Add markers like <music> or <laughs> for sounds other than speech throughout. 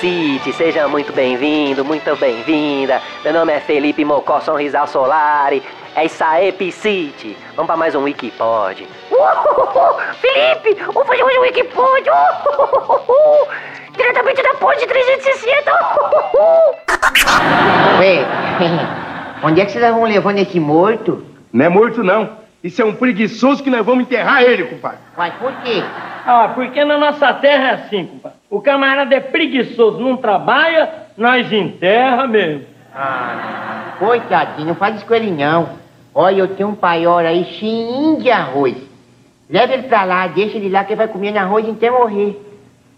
Piscite, seja muito bem-vindo, muito bem-vinda. Meu nome é Felipe Mocó Sonrisal Solari. É isso aí, Piscite. Vamos para mais um Wikipod. Felipe, vamos fazer mais um Wikipod. Diretamente da ponte 360. Ué, <laughs> onde é que vocês vão levando esse morto? Não é morto, não. Isso é um preguiçoso que nós vamos enterrar ele, compadre. Mas por quê? Ah, porque na nossa terra é assim, compadre. O camarada é preguiçoso, não trabalha, nós enterra mesmo. Ah, coitadinho, não faz isso com ele não. Olha, eu tenho um paior aí cheinho de arroz. Leva ele pra lá, deixa ele lá que ele vai comendo arroz até morrer.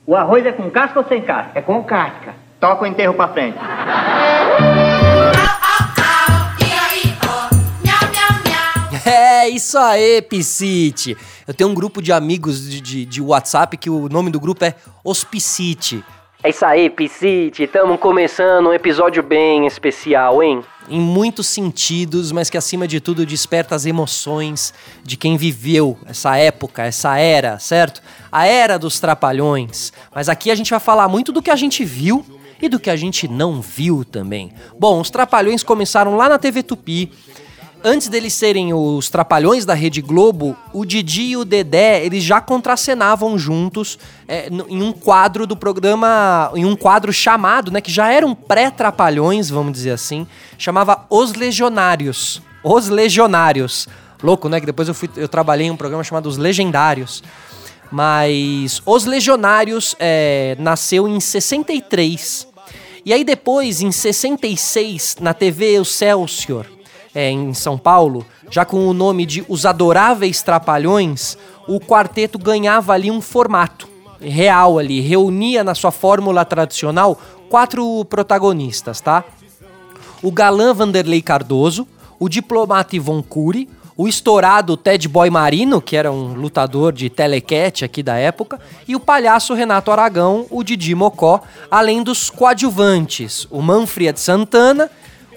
O arroz é com casca ou sem casca? É com casca. Toca o enterro pra frente. <laughs> É isso aí, Piscite. Eu tenho um grupo de amigos de, de, de WhatsApp que o nome do grupo é Hospicite. É isso aí, Piscite. Estamos começando um episódio bem especial, hein? Em muitos sentidos, mas que acima de tudo desperta as emoções de quem viveu essa época, essa era, certo? A era dos trapalhões. Mas aqui a gente vai falar muito do que a gente viu e do que a gente não viu também. Bom, os trapalhões começaram lá na TV Tupi antes deles serem os trapalhões da Rede Globo, o Didi e o Dedé, eles já contracenavam juntos é, em um quadro do programa, em um quadro chamado, né, que já eram pré-trapalhões, vamos dizer assim, chamava Os Legionários. Os Legionários. Louco, né, que depois eu, fui, eu trabalhei em um programa chamado Os Legendários. Mas Os Legionários é, nasceu em 63. E aí depois, em 66, na TV Excelsior, é, em São Paulo, já com o nome de Os Adoráveis Trapalhões, o quarteto ganhava ali um formato real ali, reunia na sua fórmula tradicional quatro protagonistas, tá? O galã Vanderlei Cardoso, o diplomata Ivon Cury, o estourado Ted Boy Marino, que era um lutador de telequete aqui da época, e o palhaço Renato Aragão, o Didi Mocó, além dos coadjuvantes, o Manfred Santana,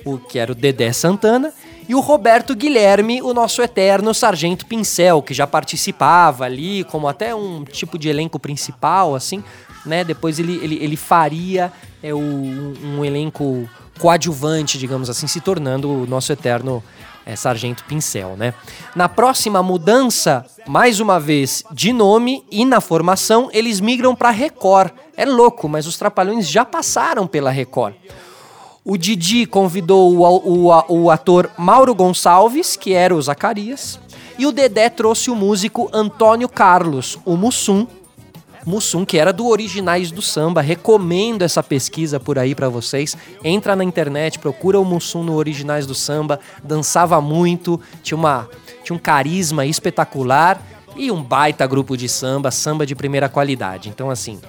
o que era o Dedé Santana, e o Roberto Guilherme, o nosso eterno Sargento Pincel, que já participava ali como até um tipo de elenco principal, assim, né? Depois ele, ele, ele faria é, o, um elenco coadjuvante, digamos assim, se tornando o nosso eterno é, Sargento Pincel, né? Na próxima mudança, mais uma vez de nome e na formação, eles migram para Record. É louco, mas os Trapalhões já passaram pela Record. O Didi convidou o, o, o, ator Mauro Gonçalves, que era o Zacarias, e o Dedé trouxe o músico Antônio Carlos, o Mussum. Mussum, que era do Originais do Samba. Recomendo essa pesquisa por aí para vocês. Entra na internet, procura o Mussum no Originais do Samba. Dançava muito, tinha, uma, tinha um carisma espetacular e um baita grupo de samba, samba de primeira qualidade. Então, assim,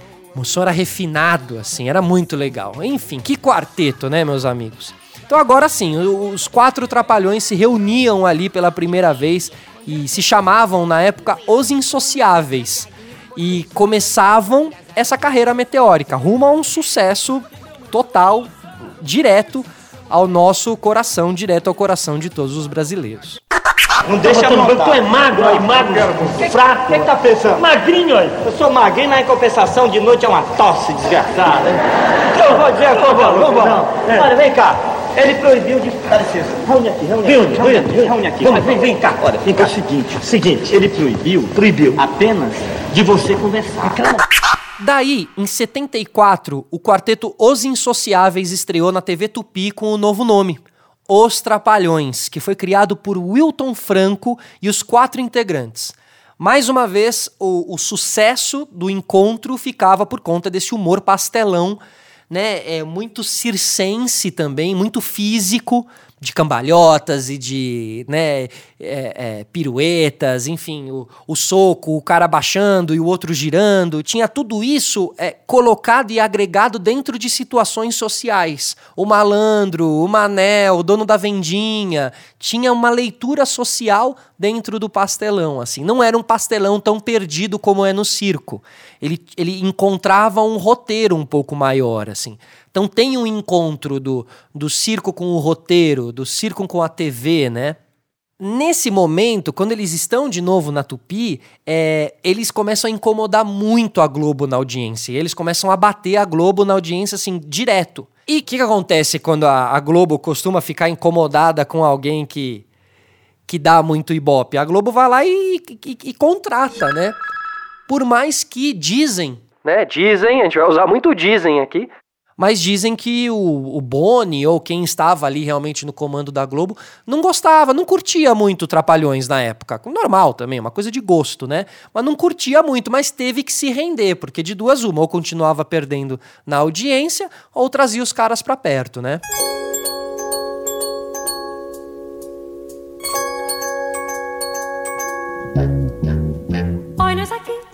som era refinado, assim, era muito legal. Enfim, que quarteto, né, meus amigos? Então agora sim, os quatro trapalhões se reuniam ali pela primeira vez e se chamavam na época Os Insociáveis. E começavam essa carreira meteórica, rumo a um sucesso total, direto ao nosso coração, direto ao coração de todos os brasileiros. Não deixa eu notar. Tu é magro aí, magro, fraco. O que, que tá pensando? Magrinho aí. Eu sou magrinho, mas em compensação de noite é uma tosse desgraçada. Eu vou dizer, por favor, vamos lá. É. Olha, vem cá. Ele proibiu de. Dá licença. Reúne aqui, reúne aqui. Reúne aqui, reúne aqui. Vamos, vem, vem cá. Olha, vem cá. É o seguinte, seguinte, ele proibiu, proibiu apenas de você conversar. Daí, em 74, o quarteto Os Insociáveis estreou na TV Tupi com o novo nome, Os Trapalhões, que foi criado por Wilton Franco e os quatro integrantes. Mais uma vez, o, o sucesso do encontro ficava por conta desse humor pastelão, né? É muito circense também, muito físico, de cambalhotas e de né, é, é, piruetas, enfim, o, o, soco, o cara baixando e o outro girando. Tinha tudo isso é, colocado e agregado dentro de situações sociais. O malandro, o mané, o dono da vendinha. Tinha uma leitura social dentro do pastelão. assim. Não era um pastelão tão perdido como é no circo. Ele, ele encontrava um roteiro um pouco maior. assim. Então tem um encontro do, do circo com o roteiro, do circo com a TV, né? Nesse momento, quando eles estão de novo na Tupi, é, eles começam a incomodar muito a Globo na audiência. Eles começam a bater a Globo na audiência, assim, direto. E o que, que acontece quando a, a Globo costuma ficar incomodada com alguém que, que dá muito ibope? A Globo vai lá e, e, e contrata, né? Por mais que dizem Né? Dizem, a gente vai usar muito dizem aqui. mas dizem que o, o Boni ou quem estava ali realmente no comando da Globo não gostava, não curtia muito Trapalhões na época. Normal também, uma coisa de gosto, né? Mas não curtia muito, mas teve que se render, porque de duas uma, ou continuava perdendo na audiência, ou trazia os caras pra perto, né?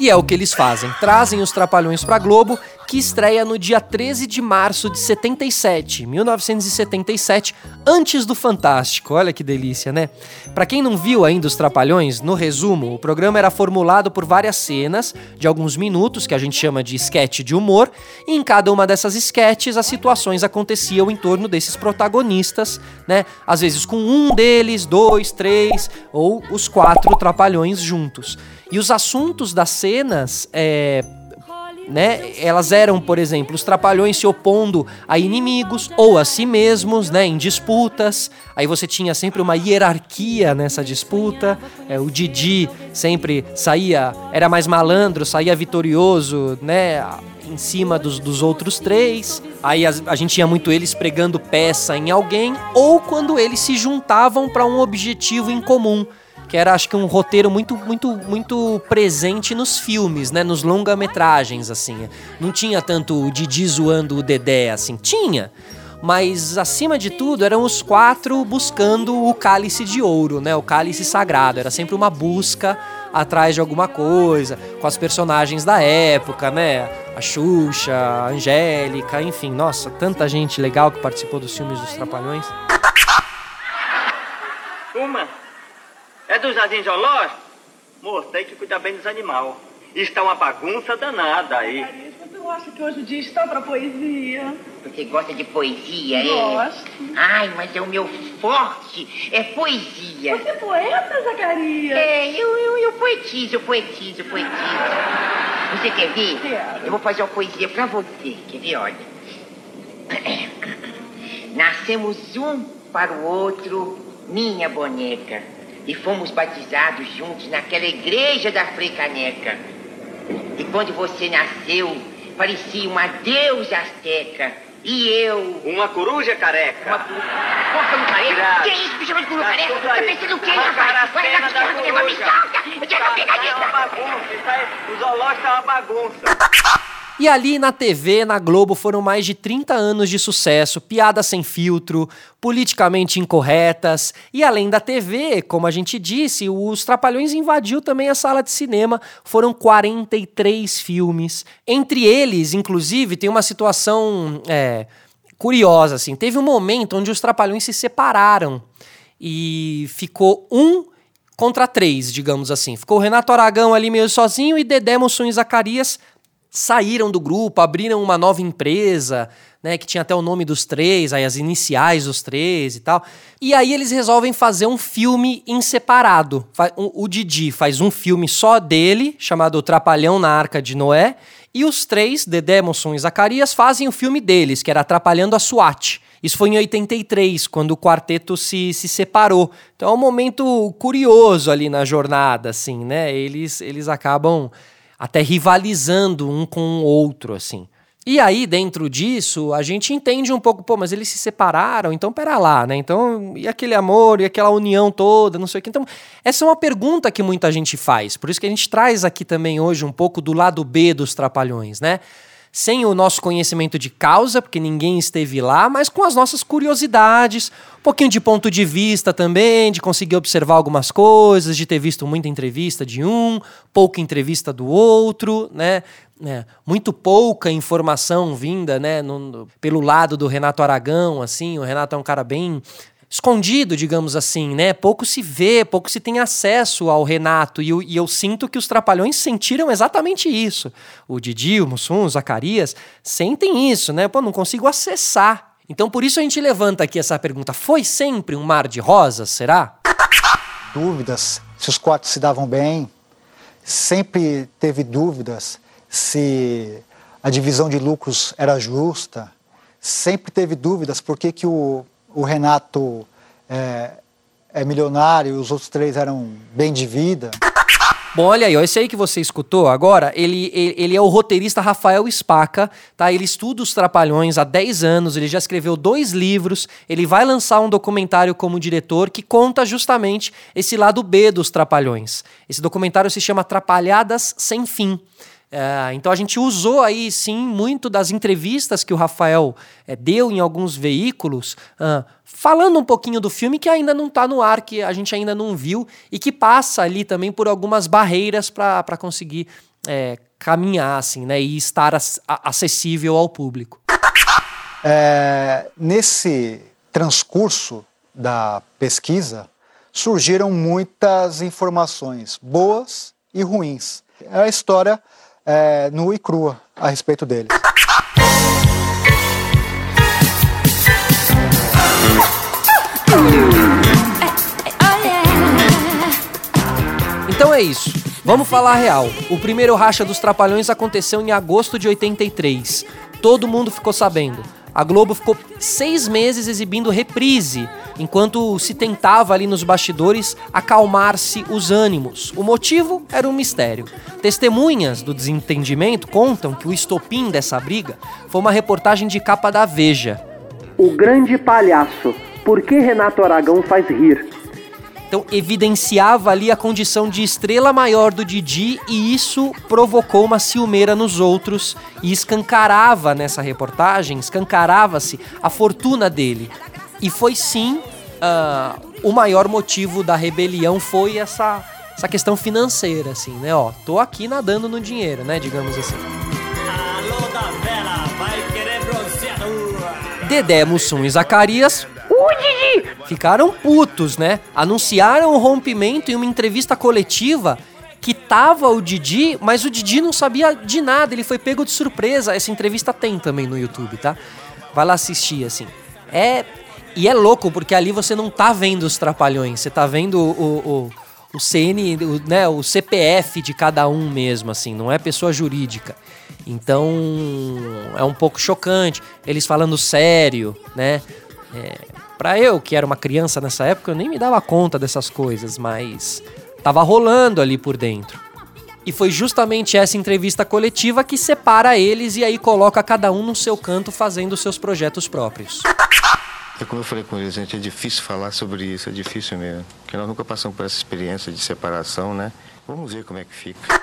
E é o que eles fazem. Trazem os Trapalhões pra Globo, que estreia no dia 13 de março de 77, 1977, antes do Fantástico. Olha que delícia, né? Pra quem não viu ainda os Trapalhões, no resumo, o programa era formulado por várias cenas de alguns minutos, que a gente chama de sketch de humor, e em cada uma dessas sketches as situações aconteciam em torno desses protagonistas, né? Às vezes com um deles, dois, três, ou os quatro Trapalhões juntos. E os assuntos das cenas, é, né, elas eram, por exemplo, os trapalhões se opondo a inimigos ou a si mesmos, né, em disputas. Aí você tinha sempre uma hierarquia nessa disputa. É, o Didi sempre saía, era mais malandro, saía vitorioso, né, em cima dos, dos outros três. Aí as- a gente tinha muito eles pregando peça em alguém ou quando eles se juntavam para um objetivo em comum que era acho que um roteiro muito muito muito presente nos filmes, né, nos longa-metragens assim. Não tinha tanto o Didi zoando o Dedé assim, tinha, mas acima de tudo eram os quatro buscando o cálice de ouro, né, o cálice sagrado. Era sempre uma busca atrás de alguma coisa, com as personagens da época, né? A Xuxa, a Angélica, enfim, nossa, tanta gente legal que participou dos filmes dos Trapalhões. Uma é do Jardim Zoológico? Moço, tem que cuidar bem dos animais. Está uma bagunça danada aí. Mas eu acho que hoje o dia está para poesia. Você gosta de poesia, é? Gosto. Ai, mas é o meu forte, é poesia. Você é poeta, Zacarias? É, eu, eu, eu poetizo, eu poetizo, eu poetizo. Você quer ver? Quero. Eu vou fazer uma poesia pra você. Quer ver? Olha. Nascemos um para o outro, minha boneca. E fomos batizados juntos naquela igreja da Frecaneca. E quando você nasceu, parecia uma deusa asteca. E eu, Uma coruja careca. uma... No careca? Que isso? Me chama de curu Tá careca? Tá pensando o quê, rapaz? Vai lá, da me coruja. solta! Eu quero pegar uma disso! bagunça. Isso aí, o zoológico tá uma bagunça. E ali na TV, na Globo, foram mais de 30 anos de sucesso, piadas sem filtro, politicamente incorretas. E além da TV, como a gente disse, os Trapalhões invadiu também a sala de cinema. Foram 43 filmes. Entre eles, inclusive, tem uma situação é, curiosa, assim. Teve um momento onde os Trapalhões se separaram e ficou um contra três, digamos assim. Ficou o Renato Aragão ali meio sozinho e Dedé Mussum e Zacarias saíram do grupo, abriram uma nova empresa, né, que tinha até o nome dos três, aí as iniciais dos três e tal. E aí eles resolvem fazer um filme em separado. O, o Didi faz um filme só dele, chamado Trapalhão na Arca de Noé, e os três, Dedé, Mussum e Zacarias, fazem o filme deles, que era Atrapalhando a SWAT. Isso foi em 83, quando o quarteto se, se separou. Então é um momento curioso ali na jornada, assim, né? Eles, eles acabam até rivalizando um com o outro, assim. E aí, dentro disso, a gente entende um pouco, pô, mas eles se separaram, então pera lá, né? Então, e aquele amor, e aquela união toda, não sei o que. Então, essa é uma pergunta que muita gente faz. Por isso que a gente traz aqui também hoje um pouco do lado B dos trapalhões, né? Sem o nosso conhecimento de causa, porque ninguém esteve lá, mas com as nossas curiosidades, um pouquinho de ponto de vista também, de conseguir observar algumas coisas, de ter visto muita entrevista de um, pouca entrevista do outro, né? É, muito pouca informação vinda, né, no- pelo lado do Renato Aragão, assim, o Renato é um cara bem escondido, digamos assim, né? Pouco se vê, pouco se tem acesso ao Renato. E eu, e eu sinto que os Trapalhões sentiram exatamente isso. O Didi, o Mussum, o Zacarias sentem isso, né? Pô, não consigo acessar. Então por isso a gente levanta aqui essa pergunta: foi sempre um mar de rosas, será? dúvidas se os quatro se davam bem, sempre teve dúvidas se a divisão de lucros era justa, sempre teve dúvidas por que, que o, o Renato é, é milionário e os outros três eram bem de vida. Bom, olha aí, ó, esse aí que você escutou agora, ele, ele, ele, é o roteirista Rafael Spaca, tá? Ele estuda os Trapalhões há 10 anos, ele já escreveu dois livros, ele vai lançar um documentário como diretor que conta justamente esse lado B dos Trapalhões. Esse documentário se chama Trapalhadas Sem Fim. É, então a gente usou aí sim muito das entrevistas que o Rafael é, deu em alguns veículos, uh, falando um pouquinho do filme que ainda não está no ar, que a gente ainda não viu e que passa ali também por algumas barreiras para conseguir é, caminhar assim, né, e estar acessível ao público. É, nesse transcurso da pesquisa surgiram muitas informações boas e ruins. É a história é, nua e crua a respeito dele. Então é isso. Vamos falar real. O primeiro racha dos Trapalhões aconteceu em agosto de 83. Todo mundo ficou sabendo. A Globo ficou seis meses exibindo reprise, enquanto se tentava ali nos bastidores acalmar-se os ânimos. O motivo era um mistério. Testemunhas do desentendimento contam que o estopim dessa briga foi uma reportagem de capa da Veja. O grande palhaço. Por que Renato Aragão faz rir? Então evidenciava ali a condição de estrela maior do Didi e isso provocou uma ciumeira nos outros e escancarava nessa reportagem, escancarava-se a fortuna dele. E foi sim uh, o maior motivo da rebelião foi essa, essa questão financeira, assim, né? Ó, tô aqui nadando no dinheiro, né? Digamos assim. Alô da vela, vai querer Dedé, Mussum e Zacarias! Ficaram putos, né? Anunciaram o rompimento em uma entrevista coletiva que tava o Didi, mas o Didi não sabia de nada, ele foi pego de surpresa. Essa entrevista tem também no YouTube, tá? Vai lá assistir, assim. É. E é louco, porque ali você não tá vendo os trapalhões, você tá vendo o, o, o CN, o, né, o CPF de cada um mesmo, assim, não é pessoa jurídica. Então é um pouco chocante. Eles falando sério, né? É, para eu, que era uma criança nessa época, eu nem me dava conta dessas coisas, mas tava rolando ali por dentro. E foi justamente essa entrevista coletiva que separa eles e aí coloca cada um no seu canto fazendo seus projetos próprios. É como eu falei com eles, gente, é difícil falar sobre isso, é difícil mesmo. Porque nós nunca passamos por essa experiência de separação, né? Vamos ver como é que fica.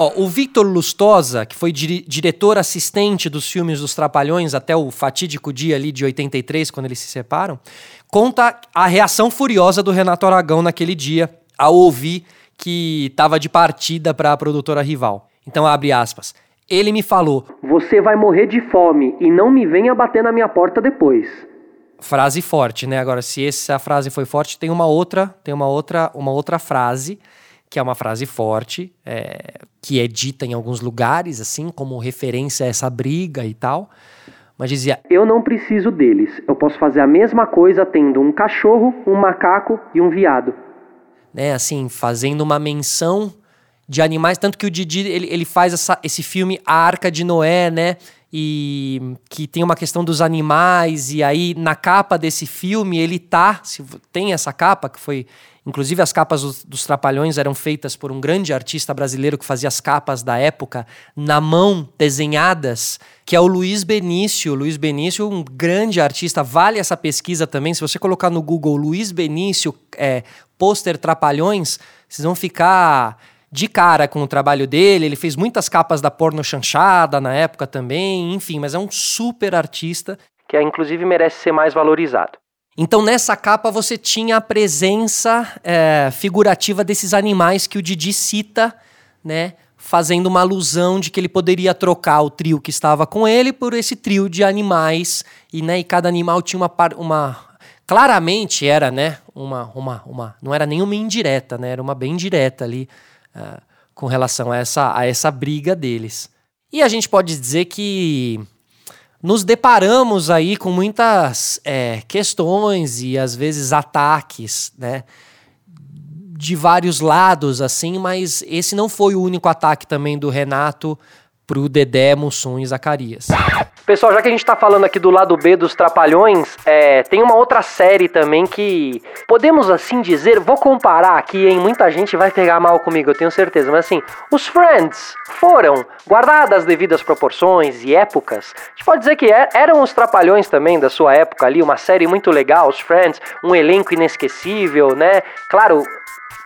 Ó, o Victor Lustosa, que foi dire diretor assistente dos filmes dos Trapalhões até o fatídico dia ali de 83, quando eles se separam, conta a reação furiosa do Renato Aragão naquele dia ao ouvir que estava de partida para a produtora rival. Então abre aspas. Ele me falou: "Você vai morrer de fome e não me venha bater na minha porta depois." Frase forte, né? Agora se essa frase foi forte, tem uma outra, tem uma outra, uma outra frase que é uma frase forte, é, que é dita em alguns lugares, assim, como referência a essa briga e tal. Mas dizia: Eu não preciso deles. Eu posso fazer a mesma coisa tendo um cachorro, um macaco e um viado. Né, assim, fazendo uma menção de animais. Tanto que o Didi ele, ele faz essa, esse filme A Arca de Noé, né? E que tem uma questão dos animais. E aí, na capa desse filme, ele tá. Se, tem essa capa que foi Inclusive, as capas dos, dos, Trapalhões eram feitas por um grande artista brasileiro que fazia as capas da época na mão, desenhadas, que é o Luiz Benício. Luiz Benício, um grande artista, vale essa pesquisa também. Se você colocar no Google Luiz Benício, é, pôster Trapalhões, vocês vão ficar de cara com o trabalho dele. Ele fez muitas capas da porno chanchada na época também, enfim, mas é um super artista. Que inclusive merece ser mais valorizado. Então nessa capa você tinha a presença é, figurativa desses animais que o Didi cita, né? Fazendo uma alusão de que ele poderia trocar o trio que estava com ele por esse trio de animais. E, né, e cada animal tinha uma, uma. Claramente era, né? Uma, uma, uma. Não era nenhuma indireta, né? Era uma bem direta ali uh, com relação a essa, a essa briga deles. E a gente pode dizer que nos deparamos aí com muitas é, questões e às vezes ataques, né? de vários lados, assim, mas esse não foi o único ataque também do Renato pro Dedé, Mussum e Zacarias. Pessoal, já que a gente tá falando aqui do lado B dos Trapalhões, é, tem uma outra série também que podemos assim dizer, vou comparar aqui, hein? Muita gente vai pegar mal comigo, eu tenho certeza, mas assim, os Friends foram, guardadas as devidas proporções e épocas, a gente pode dizer que é, eram os Trapalhões também da sua época ali, uma série muito legal, os Friends, um elenco inesquecível, né? Claro,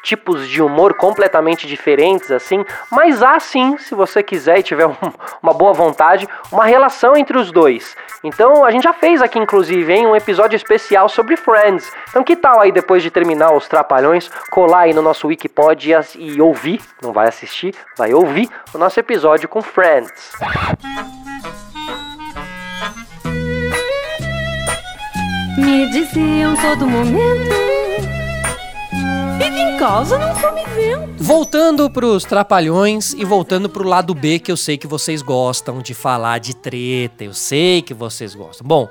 tipos de humor completamente diferentes, assim, mas há sim, se você quiser e tiver <laughs> um, uma boa vontade, uma relação entre os dois. Então a gente já fez aqui, inclusive, em um episódio especial sobre Friends. Então que tal aí, depois de terminar os Trapalhões, colar aí no nosso Wikipod e, e ouvir, não vai assistir, vai ouvir o nosso episódio com Friends. Me diziam todo momento Fica em casa, não come vento. Voltando pros trapalhões e voltando pro lado B, que eu sei que vocês gostam de falar de treta, eu sei que vocês gostam. Bom,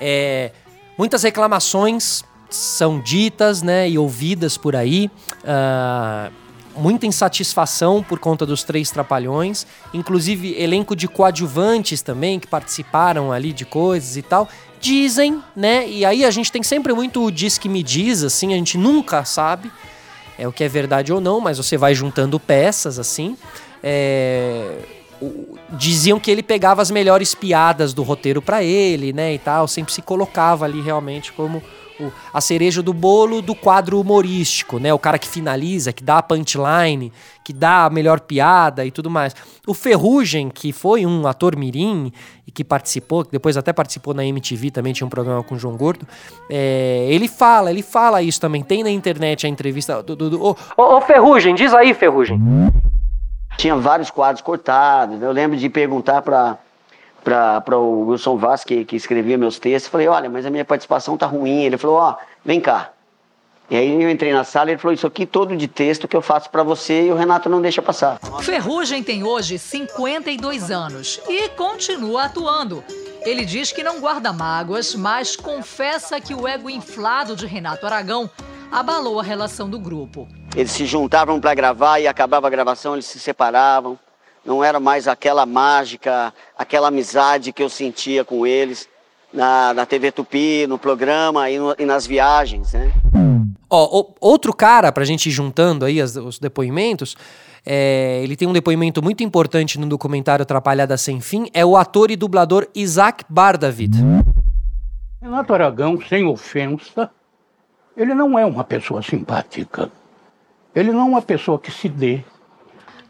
é, muitas reclamações são ditas né, e ouvidas por aí. Uh, muita insatisfação por conta dos três trapalhões, inclusive elenco de coadjuvantes também que participaram ali de coisas e tal. Dizem, né? E aí a gente tem sempre muito o diz que me diz, assim, a gente nunca sabe é o que é verdade ou não, mas você vai juntando peças assim. É, o, diziam que ele pegava as melhores piadas do roteiro para ele, né, e tal, sempre se colocava ali realmente como o, a cereja do bolo do quadro humorístico, né? O cara que finaliza, que dá a punchline, que dá a melhor piada e tudo mais. O Ferrugem, que foi um ator mirim e que participou, que depois até participou na MTV, também tinha um programa com o João Gordo, é, ele fala, ele fala isso também. Tem na internet a entrevista do... do, do ô, ô, Ferrugem, diz aí, Ferrugem. Tinha vários quadros cortados. Eu lembro de perguntar para para o Wilson Vaz, que, que escrevia meus textos, falei, olha, mas a minha participação tá ruim. Ele falou, ó, oh, vem cá. E aí eu entrei na sala e ele falou, isso aqui todo de texto que eu faço para você e o Renato não deixa passar. Ferrugem tem hoje 52 anos e continua atuando. Ele diz que não guarda mágoas, mas confessa que o ego inflado de Renato Aragão abalou a relação do grupo. Eles se juntavam para gravar e acabava a gravação, eles se separavam não era mais aquela mágica, aquela amizade que eu sentia com eles na, na TV Tupi, no programa e, no, e nas viagens, né? Ó, outro cara, pra gente ir juntando aí as, os depoimentos, é, ele tem um depoimento muito importante no documentário Atrapalhada Sem Fim, é o ator e dublador Isaac Bardavid. Renato Aragão, sem ofensa, ele não é uma pessoa simpática. Ele não é uma pessoa que se dê.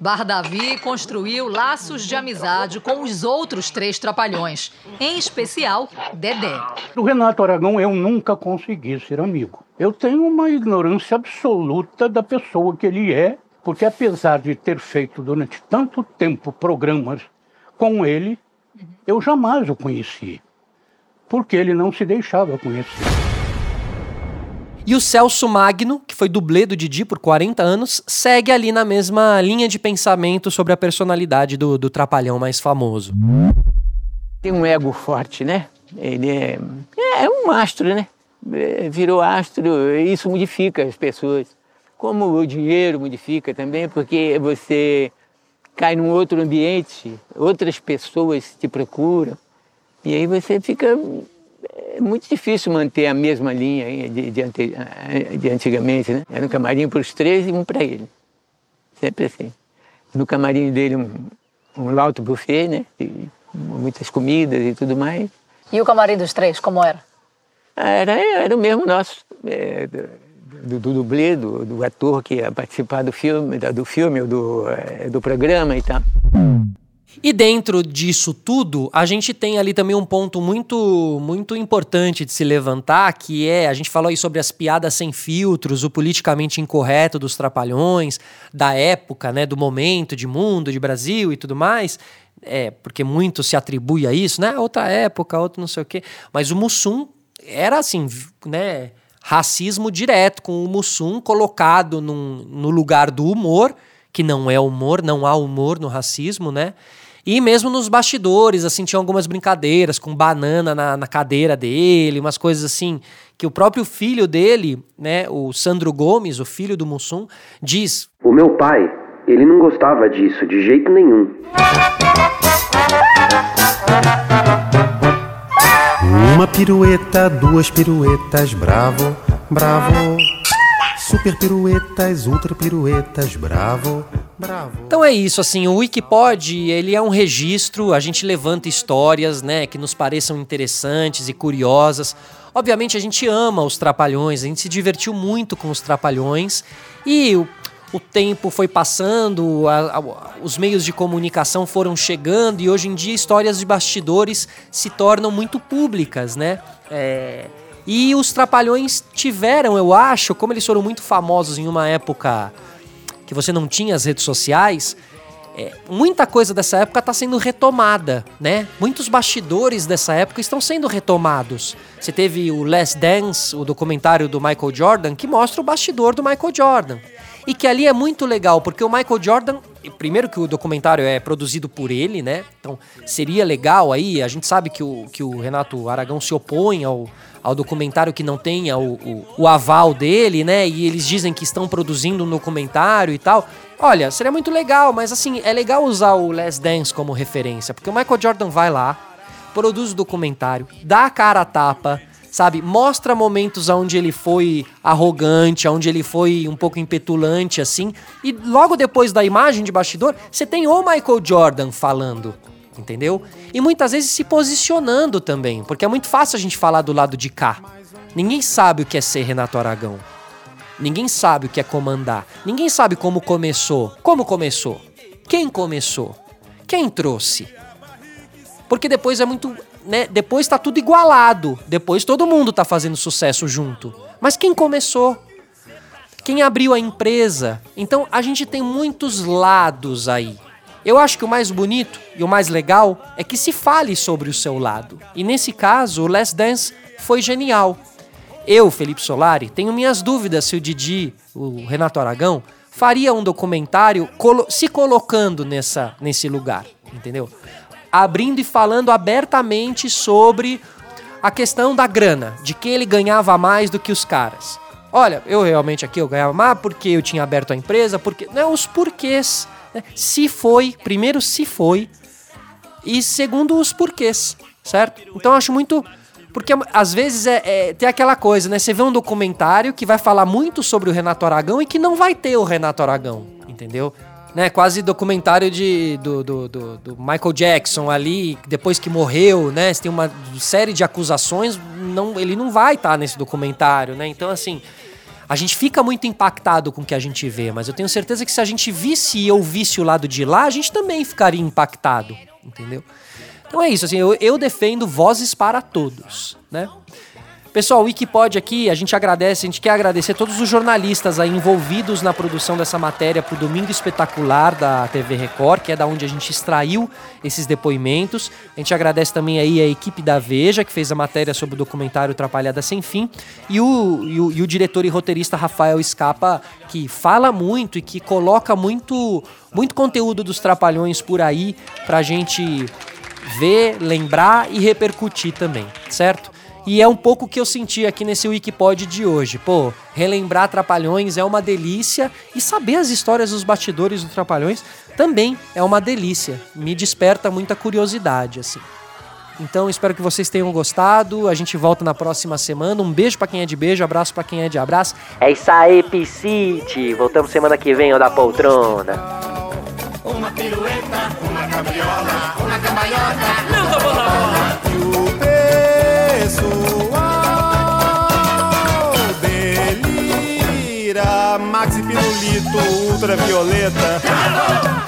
Bardavi construiu laços de amizade com os outros três trapalhões, em especial Dedé. O Renato Aragão eu nunca consegui ser amigo. Eu tenho uma ignorância absoluta da pessoa que ele é, porque apesar de ter feito durante tanto tempo programas com ele, eu jamais o conheci, porque ele não se deixava conhecer. E o Celso Magno, que foi dublê do Didi por 40 anos, segue ali na mesma linha de pensamento sobre a personalidade do, do trapalhão mais famoso. Tem um ego forte, né? Ele é, é um astro, né? É, virou astro, isso modifica as pessoas. Como o dinheiro modifica também, porque você cai num outro ambiente, outras pessoas te procuram, e aí você fica é muito difícil manter a mesma linha de, de, de antigamente, né? Era um camarim para os três e um para ele. Sempre assim. No camarim dele, um, um lauto buffet, né? E muitas comidas e tudo mais. E o camarim dos três, como era? Era, era o mesmo nosso. É, do, do dublê, do, do, ator que ia participar do filme, do filme ou do, é, do programa e tal. E dentro disso tudo, a gente tem ali também um ponto muito muito importante de se levantar, que é, a gente falou aí sobre as piadas sem filtros, o politicamente incorreto dos trapalhões, da época, né, do momento de mundo, de Brasil e tudo mais. É, porque muito se atribui a isso, né? Outra época, outro não sei o quê. Mas o Mussum era assim, né? Racismo direto, com o Mussum colocado num, no lugar do humor, que não é humor, não há humor no racismo, né? E mesmo nos bastidores, assim, tinha algumas brincadeiras com banana na, na cadeira dele, umas coisas assim, que o próprio filho dele, né, o Sandro Gomes, o filho do Mussum, diz. O meu pai, ele não gostava disso de jeito nenhum. Uma pirueta, duas piruetas, bravo, bravo. Super piruetas, ultra piruetas, bravo, bravo. Então é isso, assim, o Wikipod, ele é um registro, a gente levanta histórias, né, que nos pareçam interessantes e curiosas. Obviamente a gente ama os Trapalhões, a gente se divertiu muito com os Trapalhões e o, o tempo foi passando, a, a, os meios de comunicação foram chegando e hoje em dia histórias de bastidores se tornam muito públicas, né? É, e os Trapalhões tiveram, eu acho, como eles foram muito famosos em uma época que você não tinha as redes sociais, é, muita coisa dessa época está sendo retomada, né? Muitos bastidores dessa época estão sendo retomados. Você teve o Last Dance, o documentário do Michael Jordan, que mostra o bastidor do Michael Jordan. E que ali é muito legal, porque o Michael Jordan, primeiro que o documentário é produzido por ele, né? Então seria legal aí, a gente sabe que o, que o Renato Aragão se opõe ao, ao documentário que não tenha o, o, o, aval dele, né? E eles dizem que estão produzindo um documentário e tal. Olha, seria muito legal, mas assim, é legal usar o Last Dance como referência, porque o Michael Jordan vai lá, produz o documentário, dá a cara a tapa, sabe? Mostra momentos onde ele foi arrogante, onde ele foi um pouco impetulante, assim. E logo depois da imagem de bastidor, você tem o Michael Jordan falando, entendeu? E muitas vezes se posicionando também, porque é muito fácil a gente falar do lado de cá. Ninguém sabe o que é ser Renato Aragão. Ninguém sabe o que é comandar. Ninguém sabe como começou. Como começou? Quem começou? Quem trouxe? Porque depois é muito né, depois tá tudo igualado. Depois todo mundo tá fazendo sucesso junto. Mas quem começou? Quem abriu a empresa? Então a gente tem muitos lados aí. Eu acho que o mais bonito e o mais legal é que se fale sobre o seu lado. E nesse caso, o Last Dance foi genial. Eu, Felipe Solari, tenho minhas dúvidas se o Didi, o Renato Aragão, faria um documentário colo se colocando nessa, nesse lugar, entendeu? abrindo e falando abertamente sobre a questão da grana, de que ele ganhava mais do que os caras. Olha, eu realmente aqui eu ganhava mais porque eu tinha aberto a empresa, porque não os porquês. Se foi, primeiro se foi e segundo os porquês, certo? Então eu acho muito porque às vezes é, é, tem aquela coisa, né? Você vê um documentário que vai falar muito sobre o Renato Aragão e que não vai ter o Renato Aragão, entendeu? né, quase documentário de, do, do, do, do, Michael Jackson ali, depois que morreu, né? Tem uma série de acusações, não, ele não vai estar tá nesse documentário, né? Então, assim, a gente fica muito impactado com o que a gente vê, mas eu tenho certeza que se a gente visse e ouvisse o lado de lá, a gente também ficaria impactado, entendeu? Então é isso, assim, eu, eu defendo vozes para todos, né? Pessoal, o Wikipod aqui, a gente agradece, a gente quer agradecer todos os jornalistas aí envolvidos na produção dessa matéria para o Domingo Espetacular da TV Record, que é da onde a gente extraiu esses depoimentos. A gente agradece também aí a equipe da Veja, que fez a matéria sobre o documentário Trapalhada Sem Fim, e o, e o, e o diretor e roteirista Rafael Escapa, que fala muito e que coloca muito, muito conteúdo dos Trapalhões por aí pra gente ver, lembrar e repercutir também, certo? E é um pouco o que eu senti aqui nesse Wikipod de hoje. Pô, relembrar Trapalhões é uma delícia e saber as histórias dos bastidores do Trapalhões também é uma delícia. Me desperta muita curiosidade, assim. Então espero que vocês tenham gostado. A gente volta na próxima semana. Um beijo para quem é de beijo, abraço para quem é de abraço. É isso aí, Piscite. Voltamos semana que vem, ó da poltrona. Uma pirueta, uma cabriola, uma cambalhota. Não tô bola, Maxi Pirulito, Ultravioleta. Violeta!